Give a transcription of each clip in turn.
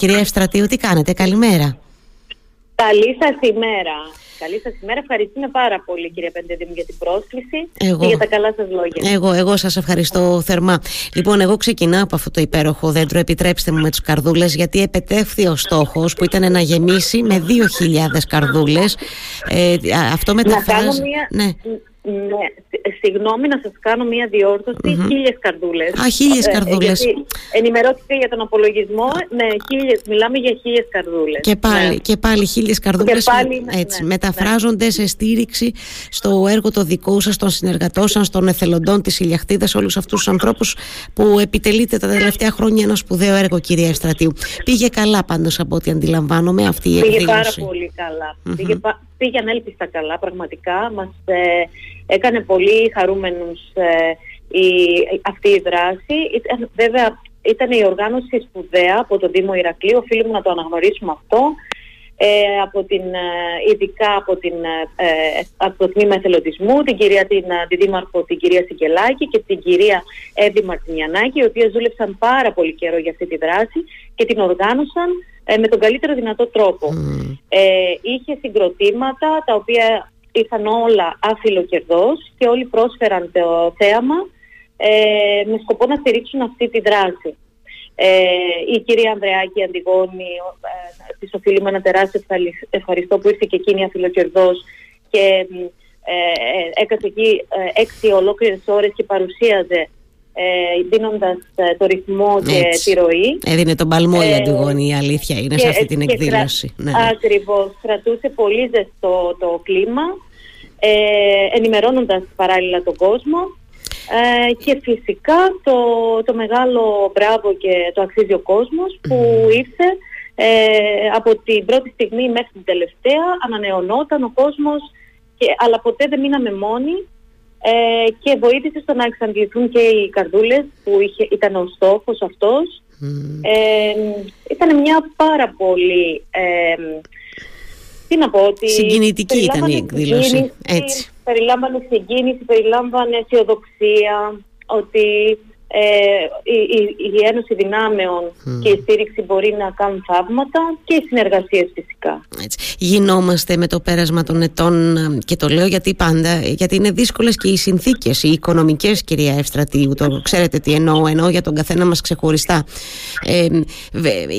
Κυρία Ευστρατείου, τι κάνετε, καλημέρα. Καλή σας ημέρα. Καλή σας ημέρα. Ευχαριστούμε πάρα πολύ, κύριε Πεντεδήμου, για την πρόσκληση εγώ, και για τα καλά σας λόγια. Εγώ, εγώ σας ευχαριστώ θερμά. Λοιπόν, εγώ ξεκινάω από αυτό το υπέροχο δέντρο. Επιτρέψτε μου με τους καρδούλες, γιατί επετεύχθη ο στόχος που ήταν να γεμίσει με 2.000 καρδούλες. Ε, αυτό μεταφράζει. Να κάνω μια... ναι. Ναι, συγγνώμη να σας κάνω μια διόρθωση, mm-hmm. χίλιες καρδούλες. Α, χίλιες ε, καρδούλες. Ε, ενημερώθηκα για τον απολογισμό, ναι, χίλιες, μιλάμε για χίλιες καρδούλες. Και πάλι, ναι. και πάλι χίλιες καρδούλες πάλι, έτσι, ναι, μεταφράζονται ναι. σε στήριξη στο έργο το δικό σας, των συνεργατών σας, των εθελοντών της Ηλιαχτίδας, όλους αυτούς τους ανθρώπους που επιτελείτε τα τελευταία χρόνια ένα σπουδαίο έργο, κυρία Ευστρατείου. Πήγε καλά πάντως από ό,τι αντιλαμβάνομαι αυτή η εκδήλωση. Πήγε πάρα πολύ καλά. Mm-hmm. Πήγε, πήγε ανέλπιστα καλά πραγματικά. Μας ε, έκανε πολύ χαρούμενους ε, η, αυτή η δράση. Ήταν, βέβαια ήταν η οργάνωση σπουδαία από τον Δήμο Ηρακλείου, οφείλουμε να το αναγνωρίσουμε αυτό. Ε, από την, ε, ειδικά από, την, ε, από το τμήμα εθελοντισμού, την κυρία την, τη Δήμαρχο, την κυρία Σικελάκη και την κυρία Εύη Μαρτινιανάκη, οι οποίες δούλεψαν πάρα πολύ καιρό για αυτή τη δράση και την οργάνωσαν ε, με τον καλύτερο δυνατό τρόπο. Ε, είχε συγκροτήματα τα οποία ήρθαν όλα άφιλο κερδός και όλοι πρόσφεραν το θέαμα ε, με σκοπό να στηρίξουν αυτή τη δράση. Ε, η κυρία Ανδρεάκη Αντιγόνη, ε, της οφείλουμε ένα τεράστιο ευχαριστώ που ήρθε και εκείνη αφιλοκερδός και ε, ε έκατσε εκεί ε, έξι ολόκληρες ώρες και παρουσίαζε ε, δίνοντας ε, το ρυθμό και τη ροή. Έδινε τον παλμό η Αντιγόνη, η αλήθεια είναι σε αυτή την εκδήλωση. Κρα... Ναι. Ακριβώς, κρατούσε πολύ ζεστό το κλίμα, ε, ενημερώνοντας παράλληλα τον κόσμο ε, και φυσικά το, το μεγάλο μπράβο και το αξίζει ο κόσμος που ήρθε ε, από την πρώτη στιγμή μέχρι την τελευταία, ανανεωνόταν ο κόσμος, και, αλλά ποτέ δεν μείναμε μόνοι ε, και βοήθησε στο να εξαντληθούν και οι καρδούλες που είχε, ήταν ο στόχος αυτός. Ε, ήταν μια πάρα πολύ... Ε, τι να πω, ότι Συγκινητική ήταν η εκδήλωση. Έτσι. Περιλάμβανε συγκίνηση, περιλάμβανε αισιοδοξία, ότι ε, η, η, Ένωση Δυνάμεων και η στήριξη μπορεί να κάνουν θαύματα και οι συνεργασίες φυσικά. Έτσι. Γινόμαστε με το πέρασμα των ετών και το λέω γιατί πάντα, γιατί είναι δύσκολες και οι συνθήκες, οι οικονομικές κυρία Ευστρατείου, το ξέρετε τι εννοώ, εννοώ για τον καθένα μας ξεχωριστά. Ε,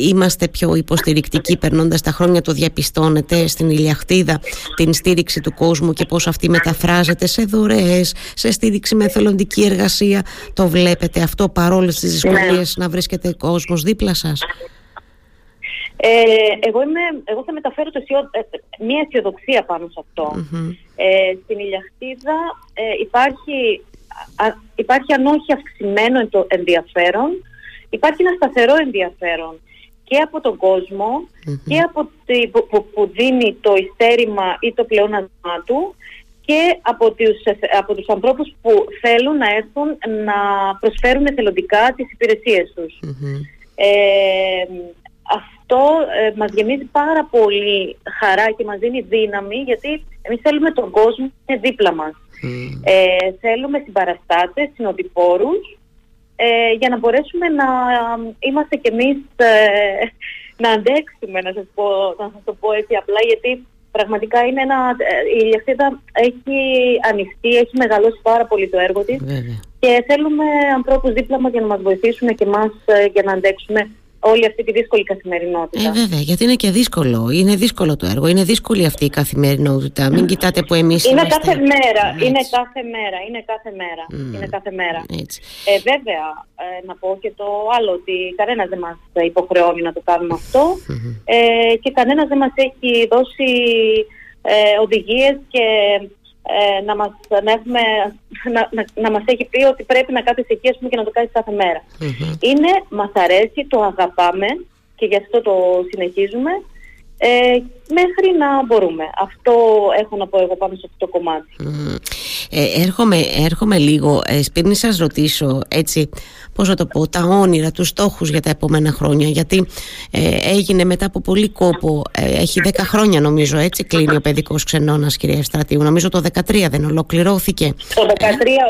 είμαστε πιο υποστηρικτικοί περνώντας τα χρόνια, το διαπιστώνετε στην ηλιαχτίδα την στήριξη του κόσμου και πώς αυτή μεταφράζεται σε δωρεές, σε στήριξη με εθελοντική εργασία, το βλέπετε αυτό παρόλες τις δυσκολίες ναι. να βρίσκεται κόσμος δίπλα σας; Ε, εγώ, είμαι, εγώ θα μεταφέρω το ε, μια αισιοδοξία πάνω σε αυτό. Ε, στην Ηλιαχτίδα ε, υπάρχει, υπάρχει αν όχι αυξημένο το ενδιαφέρον, υπάρχει ένα σταθερό ενδιαφέρον και από τον κοσμο και από τη, που, που, που, δίνει το ειστέρημα ή το πλεόνασμά του και από τους, από τους ανθρώπους που θέλουν να έρθουν να προσφέρουν εθελοντικά τις υπηρεσίες τους. Ε, αυτό ε, μας γεμίζει πάρα πολύ χαρά και μας δίνει δύναμη γιατί εμείς θέλουμε τον κόσμο να είναι δίπλα μας. Ε, θέλουμε συμπαραστάτες, συνοδοιπόρους ε, για να μπορέσουμε να είμαστε κι εμείς ε, να αντέξουμε, να σας, πω, να σας το πω έτσι απλά γιατί Πραγματικά είναι ένα, ε, η Ηλιακτήδα έχει ανοιχτεί, έχει μεγαλώσει πάρα πολύ το έργο της. Και θέλουμε ανθρώπους δίπλα μας για να μας βοηθήσουν και εμάς ε, για να αντέξουμε όλη αυτή τη δύσκολη καθημερινότητα. Ε, βέβαια, γιατί είναι και δύσκολο. Είναι δύσκολο το έργο. Είναι δύσκολη αυτή η καθημερινότητα. Μην κοιτάτε που εμείς. Είναι κάθε μέρα. Είναι κάθε μέρα. Είναι κάθε μέρα. Είναι κάθε μέρα. Έτσι. Ε, βέβαια, ε, να πω και το άλλο, ότι κανένας δεν μας υποχρεώνει να το κάνουμε Ε, και κανένας δεν μας έχει δώσει ε, οδηγίες και ε, να, μας, να, έχουμε, να, να, να, μας έχει πει ότι πρέπει να κάθεσαι εκεί πούμε, και να το κάνεις κάθε Είναι, μας αρέσει, το αγαπάμε και γι' αυτό το συνεχίζουμε ε, μέχρι να μπορούμε. Αυτό έχω να πω εγώ πάνω σε αυτό το κομμάτι. Ε, έρχομαι, έρχομαι λίγο, ε, πριν να σας ρωτήσω έτσι, πώς να το πω, τα όνειρα, τους στόχους για τα επόμενα χρόνια, γιατί ε, έγινε μετά από πολύ κόπο, ε, έχει 10 χρόνια νομίζω έτσι κλείνει ο παιδικός ξενώνας κυρία Ευστρατείου, νομίζω το 2013 δεν ολοκληρώθηκε. Το 2013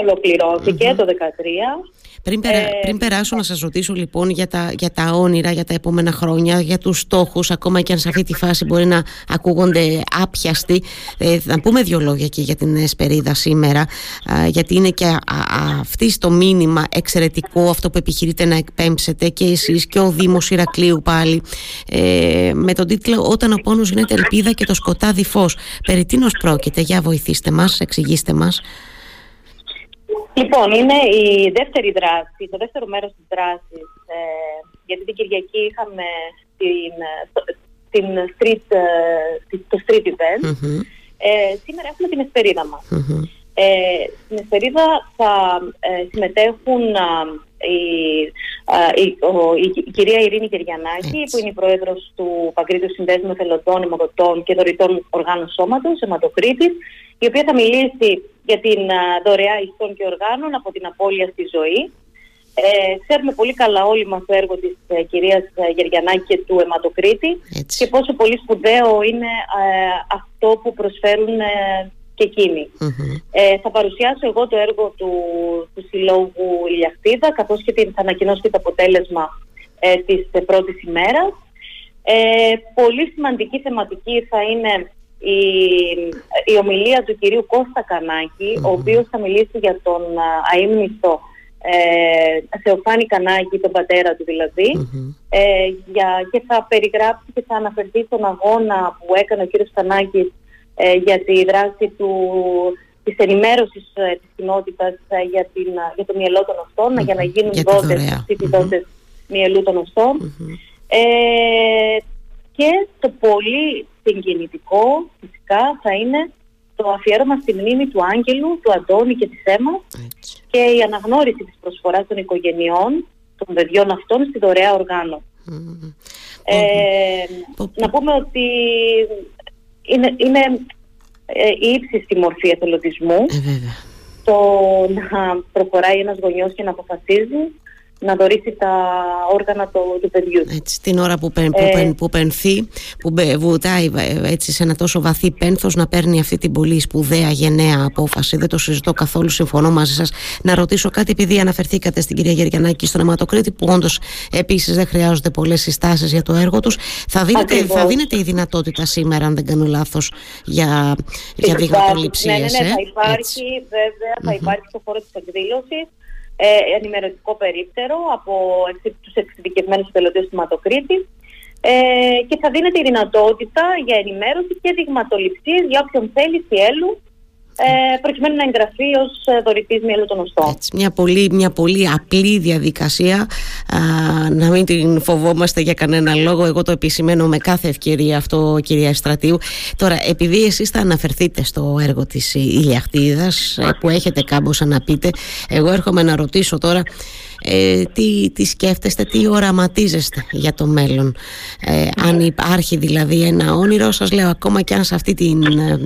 ολοκληρώθηκε, το 2013. Πριν, ε, πριν περάσω να σας ρωτήσω λοιπόν για τα, για τα όνειρα, για τα επόμενα χρόνια, για τους στόχους, ακόμα και αν σε αυτή τη φάση μπορεί να ακούγονται άπιαστοι. Ε, να πούμε δύο λόγια και για την Εσπερίδα σήμερα, γιατί είναι και αυτή το μήνυμα εξαιρετικό, αυτό που επιχειρείτε να εκπέμψετε και εσείς και ο Δήμος Ηρακλείου πάλι, ε, με τον τίτλο «Όταν ο πόνος γίνεται ελπίδα και το σκοτάδι φως». Περί τίνος πρόκειται, για βοηθήστε μας, εξηγήστε μας. Λοιπόν, είναι η δεύτερη δράση, το δεύτερο μέρος της δράσης, ε, γιατί την Κυριακή είχαμε την, την street, ε, το street event. Ε, σήμερα έχουμε την εσπερίδα μας. Ε, στην εσπερίδα θα ε, συμμετέχουν η, η, η, κυρία Ειρήνη Κεριανάκη, που είναι η πρόεδρος του Παγκρίτου Συνδέσμου Εθελοντών, Αιμοδοτών και Δωρητών Οργάνων Σώματος, αιματοκρίτης, η οποία θα μιλήσει για την δωρεά ιστών και οργάνων από την απώλεια στη ζωή. Ε, ξέρουμε πολύ καλά όλοι μας το έργο της ε, κυρίας ε, Γεριανάκη και του αιματοκρίτη και πόσο πολύ σπουδαίο είναι ε, αυτό που προσφέρουν ε, και εκεινοι θα παρουσιάσω εγώ το έργο του, του Συλλόγου Ηλιαχτίδα καθώς και θα ανακοινώσω και το αποτέλεσμα ε, της πρώτης ημέρας. πολύ σημαντική θεματική θα είναι η, η ομιλία του κυρίου Κώστα ο οποίος θα μιλήσει για τον αείμνηστο ε, Θεοφάνη Κανάκη, τον πατέρα του δηλαδη ε, για, και θα περιγράψει και θα αναφερθεί στον αγώνα που έκανε ο κύριος Κανάκης ε, για τη δράση του, της ενημέρωσης ε, της κοινότητας ε, για, την, για το μυελό των οστων για να γίνουν δότες, δότες μυελού των οστων και το πολύ συγκινητικό φυσικά θα είναι το αφιέρωμα στη μνήμη του Άγγελου, του Αντώνη και της Έμα και η αναγνώριση της προσφοράς των οικογενειών των παιδιών αυτών στη δωρεά οργάνωση. Ε, να πούμε ότι είναι, είναι ε, η ύψιστη μορφή εθελοντισμού. Ε, το να προχωράει ένας γονιός και να αποφασίζει να δωρήσει τα όργανα του, του παιδιού. Έτσι, την ώρα που, πεν, που, ε, που πενθεί, που βουτάει ε, έτσι σε ένα τόσο βαθύ πένθος να παίρνει αυτή την πολύ σπουδαία γενναία απόφαση. Δεν το συζητώ καθόλου, συμφωνώ μαζί σας. Να ρωτήσω κάτι επειδή αναφερθήκατε στην κυρία Γεργιανάκη στον αιματοκρίτη που όντως επίσης δεν χρειάζονται πολλές συστάσεις για το έργο τους. Θα δίνεται, θα δίνεται η δυνατότητα σήμερα, αν δεν κάνω λάθος, για, για δειγματοληψίες. Ναι, ναι, ναι, ε; θα υπάρχει, βέβαια, θα υπάρχει στο χώρο της εκδήλωσης ε, ενημερωτικό περίπτερο από τους εξειδικευμένους εθελοντές του Ματοκρίτη ε, και θα δίνεται η δυνατότητα για ενημέρωση και δειγματοληψίες για όποιον θέλει Σιέλου ε, προκειμένου να εγγραφεί ως ε, δωρητής μυαλού των οστών. μια, πολύ, μια πολύ απλή διαδικασία, α, να μην την φοβόμαστε για κανένα λόγο. Εγώ το επισημαίνω με κάθε ευκαιρία αυτό, κυρία Στρατίου. Τώρα, επειδή εσείς θα αναφερθείτε στο έργο της Ηλιαχτίδας, ε, που έχετε κάμποσα να πείτε, εγώ έρχομαι να ρωτήσω τώρα ε, τι, τι σκέφτεστε, τι οραματίζεστε για το μέλλον. Ε, αν υπάρχει δηλαδή ένα όνειρο, σας λέω ακόμα και αν σε αυτή την, ε,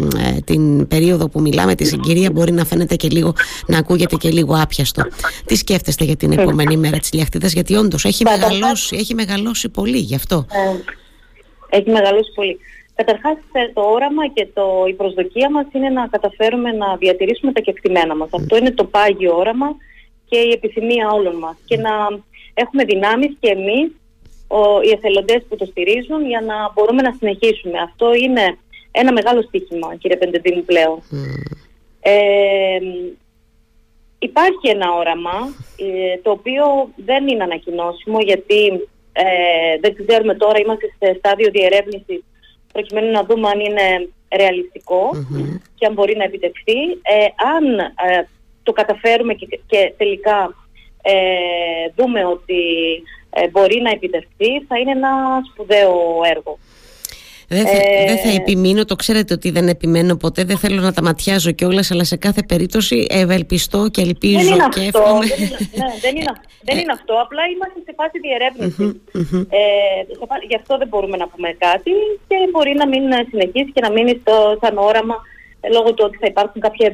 την περίοδο που μιλάμε, τη συγκυρία μπορεί να φαίνεται και λίγο, να ακούγεται και λίγο άπιαστο. Τι σκέφτεστε για την επόμενη μέρα της Λιαχτίδας, γιατί όντως έχει μεγαλώσει, έχει μεγαλώσει πολύ γι' αυτό. Έχει μεγαλώσει πολύ. Καταρχάς το όραμα και το, η προσδοκία μας είναι να καταφέρουμε να διατηρήσουμε τα κεκτημένα μας. Αυτό είναι το πάγιο όραμα και η επιθυμία όλων μας και να έχουμε δυνάμεις και εμείς ο, οι εθελοντές που το στηρίζουν για να μπορούμε να συνεχίσουμε. Αυτό είναι ένα μεγάλο στοίχημα κύριε Πεντεδίνου πλέον. Ε, υπάρχει ένα όραμα ε, το οποίο δεν είναι ανακοινώσιμο γιατί ε, δεν ξέρουμε τώρα, είμαστε σε στάδιο διερεύνησης προκειμένου να δούμε αν είναι και αν μπορεί να επιτευχθεί. Ε, αν ε, το καταφέρουμε και, τελικά ε, δούμε ότι ε, μπορεί να επιτευχθεί, θα είναι ένα σπουδαίο έργο. Δεν θα, ε, θα επιμείνω, το ξέρετε ότι δεν επιμένω ποτέ, δεν θέλω να τα ματιάζω κιόλας, αλλά σε κάθε περίπτωση ευελπιστώ και ελπίζω δεν είναι και αυτό, εύχομαι. Δεν είναι, ναι, δεν, είναι, δεν είναι αυτό, απλά είμαστε σε φάση διερεύνησης. Ε, γι' αυτό δεν μπορούμε να πούμε κάτι και μπορεί να μην συνεχίσει και να μείνει στο, σαν όραμα λόγω του ότι θα υπάρχουν κάποια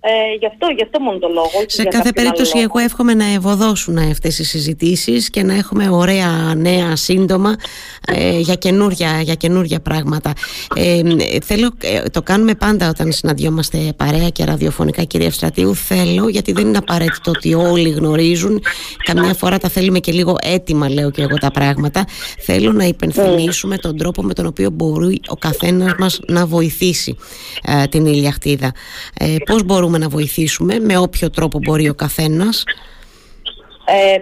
Ε, γι, αυτό, γι' αυτό μόνο το λόγο. Σε κάθε περίπτωση εγώ εύχομαι να ευωδώσουν αυτές οι συζητήσεις και να έχουμε ωραία νέα σύντομα ε, για, καινούρια, για καινούρια πράγματα. Ε, θέλω, ε, το κάνουμε πάντα όταν συναντιόμαστε παρέα και ραδιοφωνικά κυρία Ευστρατείου. Θέλω γιατί δεν είναι απαραίτητο ότι όλοι γνωρίζουν. Καμιά φορά τα θέλουμε και λίγο έτοιμα λέω και εγώ τα πράγματα. Θέλω να υπενθυμίσουμε τον τρόπο με τον οποίο μπορεί ο καθένας μας να βοηθήσει ε, την ηλιαχτίδα. Ε, πώς μπορούμε να βοηθήσουμε, με όποιο τρόπο μπορεί ο καθένας; Ε,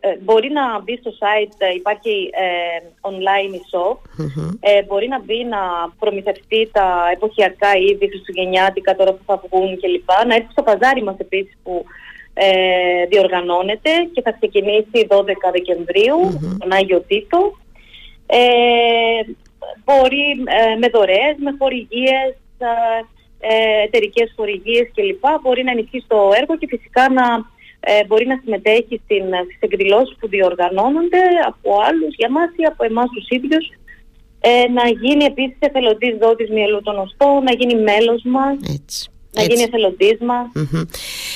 ε μπορεί να μπει στο site, ε, υπάρχει online shop, μπορεί να μπει να προμηθευτεί τα εποχιακά είδη, χριστουγεννιάτικα τώρα που θα βγουν κλπ. Να έρθει στο παζάρι μας επίσης που διοργανώνεται και θα ξεκινήσει 12 Δεκεμβρίου, τον Άγιο Τίτο. μπορεί με δωρεές, με χορηγίες, ε, εταιρικές χορηγίες κλπ. Μπορεί να ενισχύσει το έργο και φυσικά να ε, μπορεί να συμμετέχει στις εκδηλώσεις που διοργανώνονται από άλλους για μας ή από εμάς τους ίδιους. Ε, να γίνει επίσης εθελοντής δότης μυελού των οστών, να γίνει μέλος μας. Να γίνει εθελοντισμα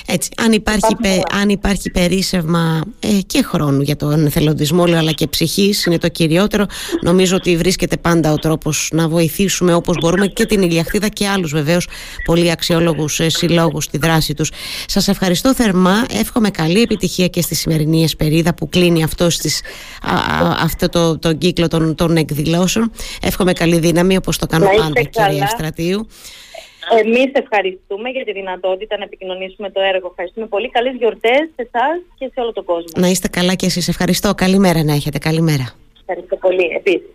Έτσι. Αν υπάρχει, αν υπάρχει περίσευμα ε, και χρόνου για τον εθελοντισμό, αλλά και ψυχής, είναι το κυριότερο. Νομίζω ότι βρίσκεται πάντα ο τρόπος να βοηθήσουμε όπως μπορούμε και την Ηλιαχθίδα και άλλους βεβαίως πολύ αξιόλογους ε, συλλόγους στη δράση τους. Σας ευχαριστώ θερμά. Εύχομαι καλή επιτυχία και στη σημερινή εσπερίδα που κλείνει αυτό, στις, αυτό το, το κύκλο των, των εκδηλώσεων. Εύχομαι καλή δύναμη όπως το κάνω πάντα, κυρία Στρατίου. Εμείς ευχαριστούμε για τη δυνατότητα να επικοινωνήσουμε το έργο. Ευχαριστούμε πολύ. Καλές γιορτές σε εσάς και σε όλο τον κόσμο. Να είστε καλά και εσείς. Ευχαριστώ. Καλημέρα να έχετε. Καλημέρα. Ευχαριστώ πολύ. Επίσης.